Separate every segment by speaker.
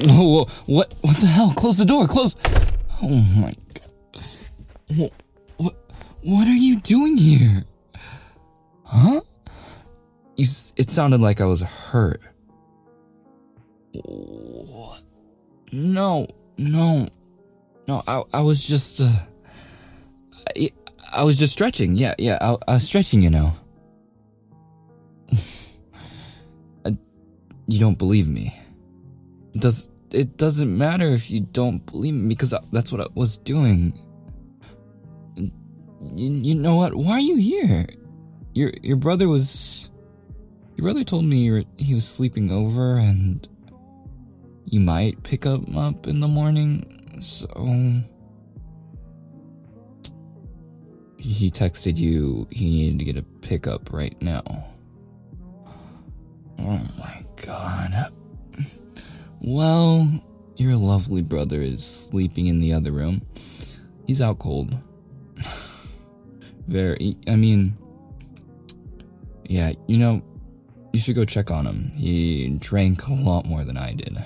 Speaker 1: whoa! What? What the hell? Close the door! Close! Oh my god! What? What? What are you doing here? Huh? You, it sounded like I was hurt. What? No, no, no. I, I was just, uh, I, I was just stretching. Yeah, yeah. I, I was stretching, you know. I, you don't believe me. Does it doesn't matter if you don't believe me because that's what I was doing. You, you know what? Why are you here? Your your brother was your brother told me were, he was sleeping over and you might pick him up in the morning. So he texted you he needed to get a pickup right now. Well, your lovely brother is sleeping in the other room. He's out cold. Very, I mean, yeah, you know, you should go check on him. He drank a lot more than I did.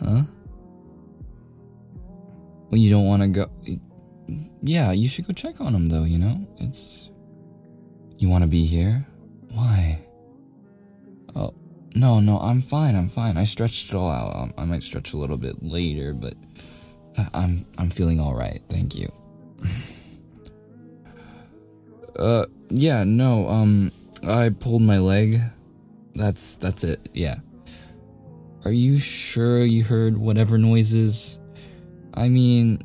Speaker 1: Huh? Well, you don't want to go. Yeah, you should go check on him, though, you know? It's. You want to be here? No, no, I'm fine, I'm fine. I stretched it all out. I might stretch a little bit later, but I'm I'm feeling all right. Thank you. uh yeah, no, um I pulled my leg. That's that's it. Yeah. Are you sure you heard whatever noises? I mean,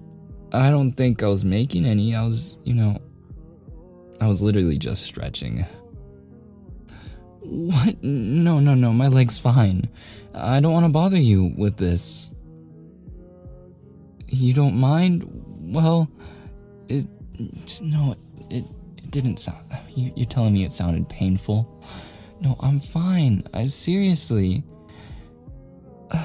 Speaker 1: I don't think I was making any. I was, you know, I was literally just stretching. What? No, no, no, my leg's fine. I don't want to bother you with this. You don't mind? Well, it. No, it, it didn't sound. You, you're telling me it sounded painful? No, I'm fine. I seriously.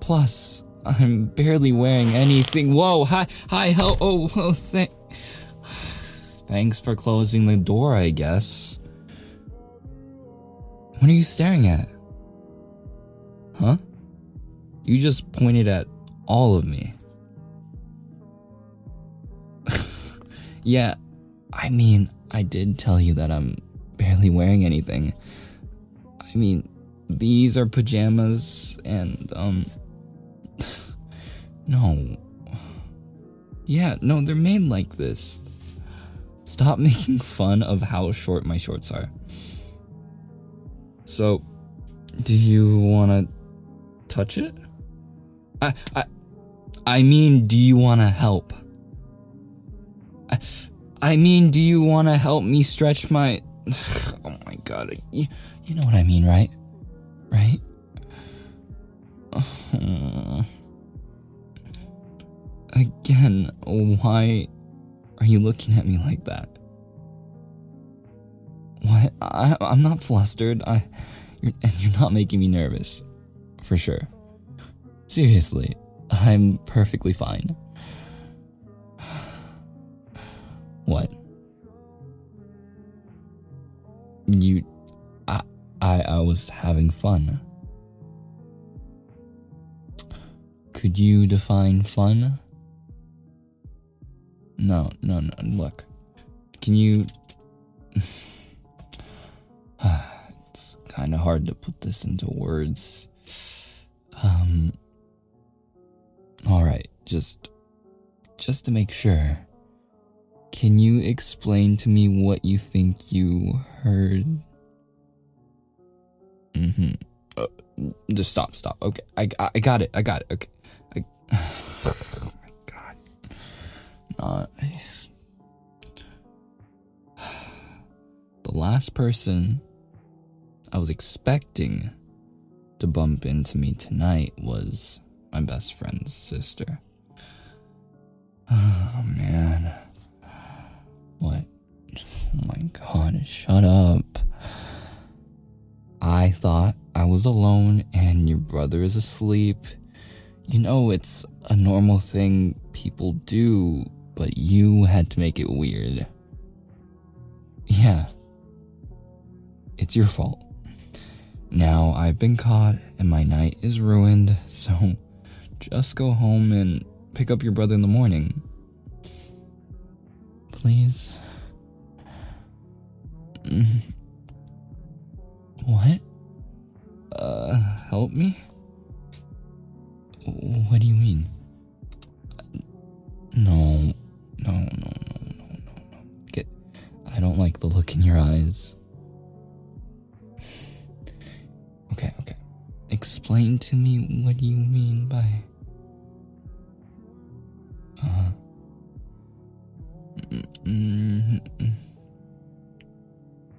Speaker 1: Plus, I'm barely wearing anything. Whoa, hi, hi, oh, oh, oh, thank. Thanks for closing the door, I guess. What are you staring at? Huh? You just pointed at all of me. yeah, I mean, I did tell you that I'm barely wearing anything. I mean, these are pajamas and, um. no. Yeah, no, they're made like this. Stop making fun of how short my shorts are. So, do you want to touch it? I, I, I mean, do you want to help? I, I mean, do you want to help me stretch my? oh my god, you, you know what I mean, right? Right? Again, why are you looking at me like that? What? I, I'm not flustered. I, you're, you're not making me nervous, for sure. Seriously, I'm perfectly fine. What? You, I, I, I was having fun. Could you define fun? No, no, no. Look, can you? kind of hard to put this into words. Um. All right, just just to make sure. Can you explain to me what you think you heard? Mm-hmm. Uh, just stop, stop. Okay, I, I got it. I got it. Okay. I, oh my god. Not. The last person I was expecting to bump into me tonight was my best friend's sister. Oh man. What? Oh my god, shut up. I thought I was alone and your brother is asleep. You know, it's a normal thing people do, but you had to make it weird. Yeah. It's your fault. Now I've been caught and my night is ruined, so just go home and pick up your brother in the morning. Please. What? Uh, help me? What do you mean? No, no, no, no, no, no, no. Get. I don't like the look in your eyes. Explain to me what you mean by. Uh. Mm-hmm.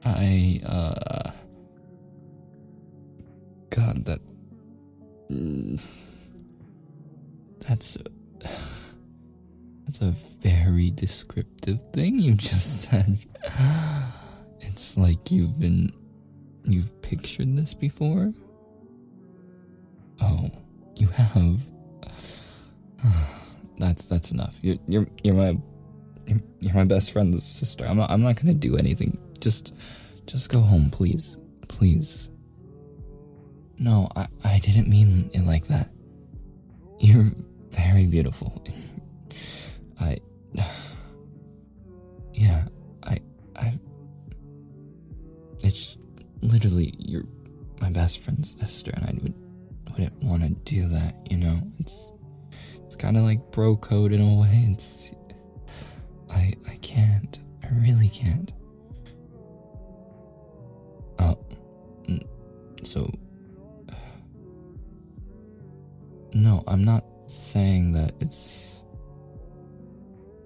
Speaker 1: I, uh. God, that. That's. That's a very descriptive thing you just said. It's like you've been. You've pictured this before? Oh, you have. That's that's enough. You're you're you're my you're, you're my best friend's sister. I'm not I'm not gonna do anything. Just just go home, please, please. No, I I didn't mean it like that. You're very beautiful. I. Yeah, I. I. It's literally you're my best friend's sister, and I would wouldn't want to do that. You know, it's it's kind of like bro code in a way. It's I I can't. I really can't. Oh, so no, I'm not saying that it's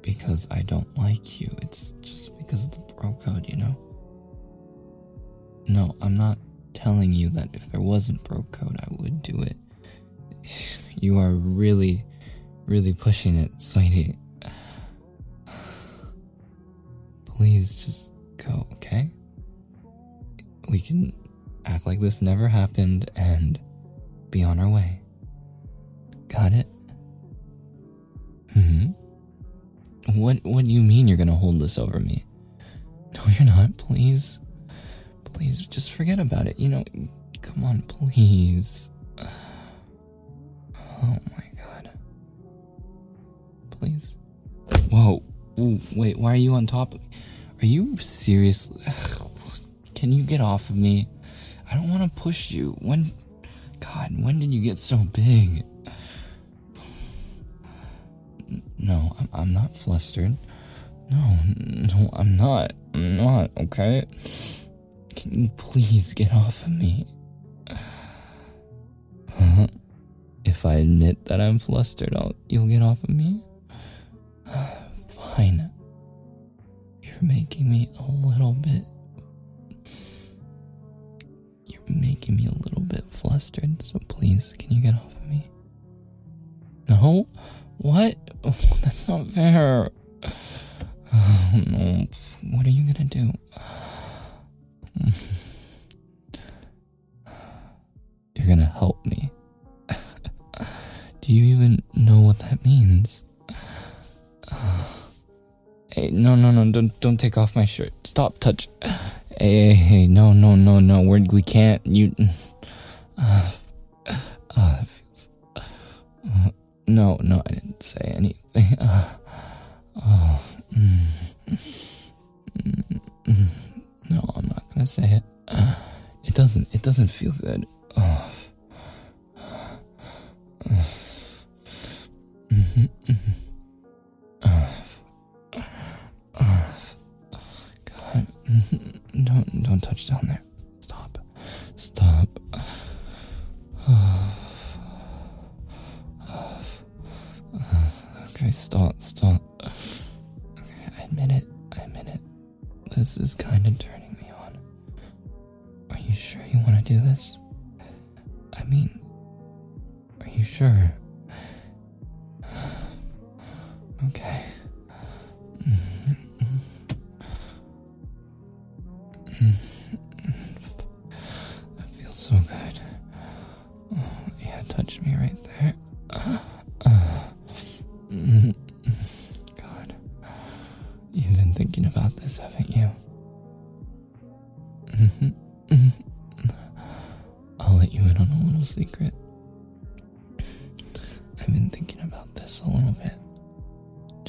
Speaker 1: because I don't like you. It's just because of the bro code, you know? No, I'm not telling you that if there wasn't bro code, I would do it. You are really, really pushing it, sweetie. Please just go, okay? We can act like this never happened and be on our way. Got it? Hmm? What what do you mean you're gonna hold this over me? No, you're not, please. Please, just forget about it. You know, come on, please. Oh my god. Please. Whoa. Ooh, wait, why are you on top of me? Are you seriously? Can you get off of me? I don't want to push you. When. God, when did you get so big? No, I'm, I'm not flustered. No, no, I'm not. I'm not, okay? Can you please get off of me? If I admit that I'm flustered, I'll, you'll get off of me? Fine. You're making me a little bit. You're making me a little bit flustered, so please, can you get off of me? No? What? That's not fair. Oh, no. What are you gonna do? You're gonna help me. do you even know what that means? Hey, no, no, no! Don't, don't take off my shirt. Stop, touch. Hey, hey, hey! No, no, no, no! We're, we can't. You. Uh, uh, no, no, I didn't say anything. Uh, oh, mm, mm, no, I'm not gonna say it. It doesn't. It doesn't feel good. Oh. God, don't don't touch down there. Stop. Stop. Okay, stop, stop. Okay, I admit it. I admit it. This is kind of turning do this? I mean, are you sure? Okay. That feels so good. Oh, yeah, touch me right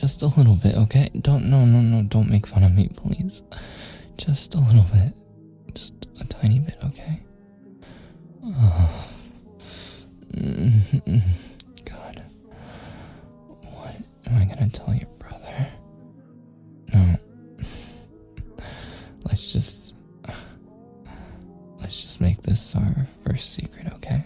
Speaker 1: Just a little bit, okay? Don't, no, no, no, don't make fun of me, please. Just a little bit. Just a tiny bit, okay? Oh. God. What am I gonna tell your brother? No. Let's just. Let's just make this our first secret, okay?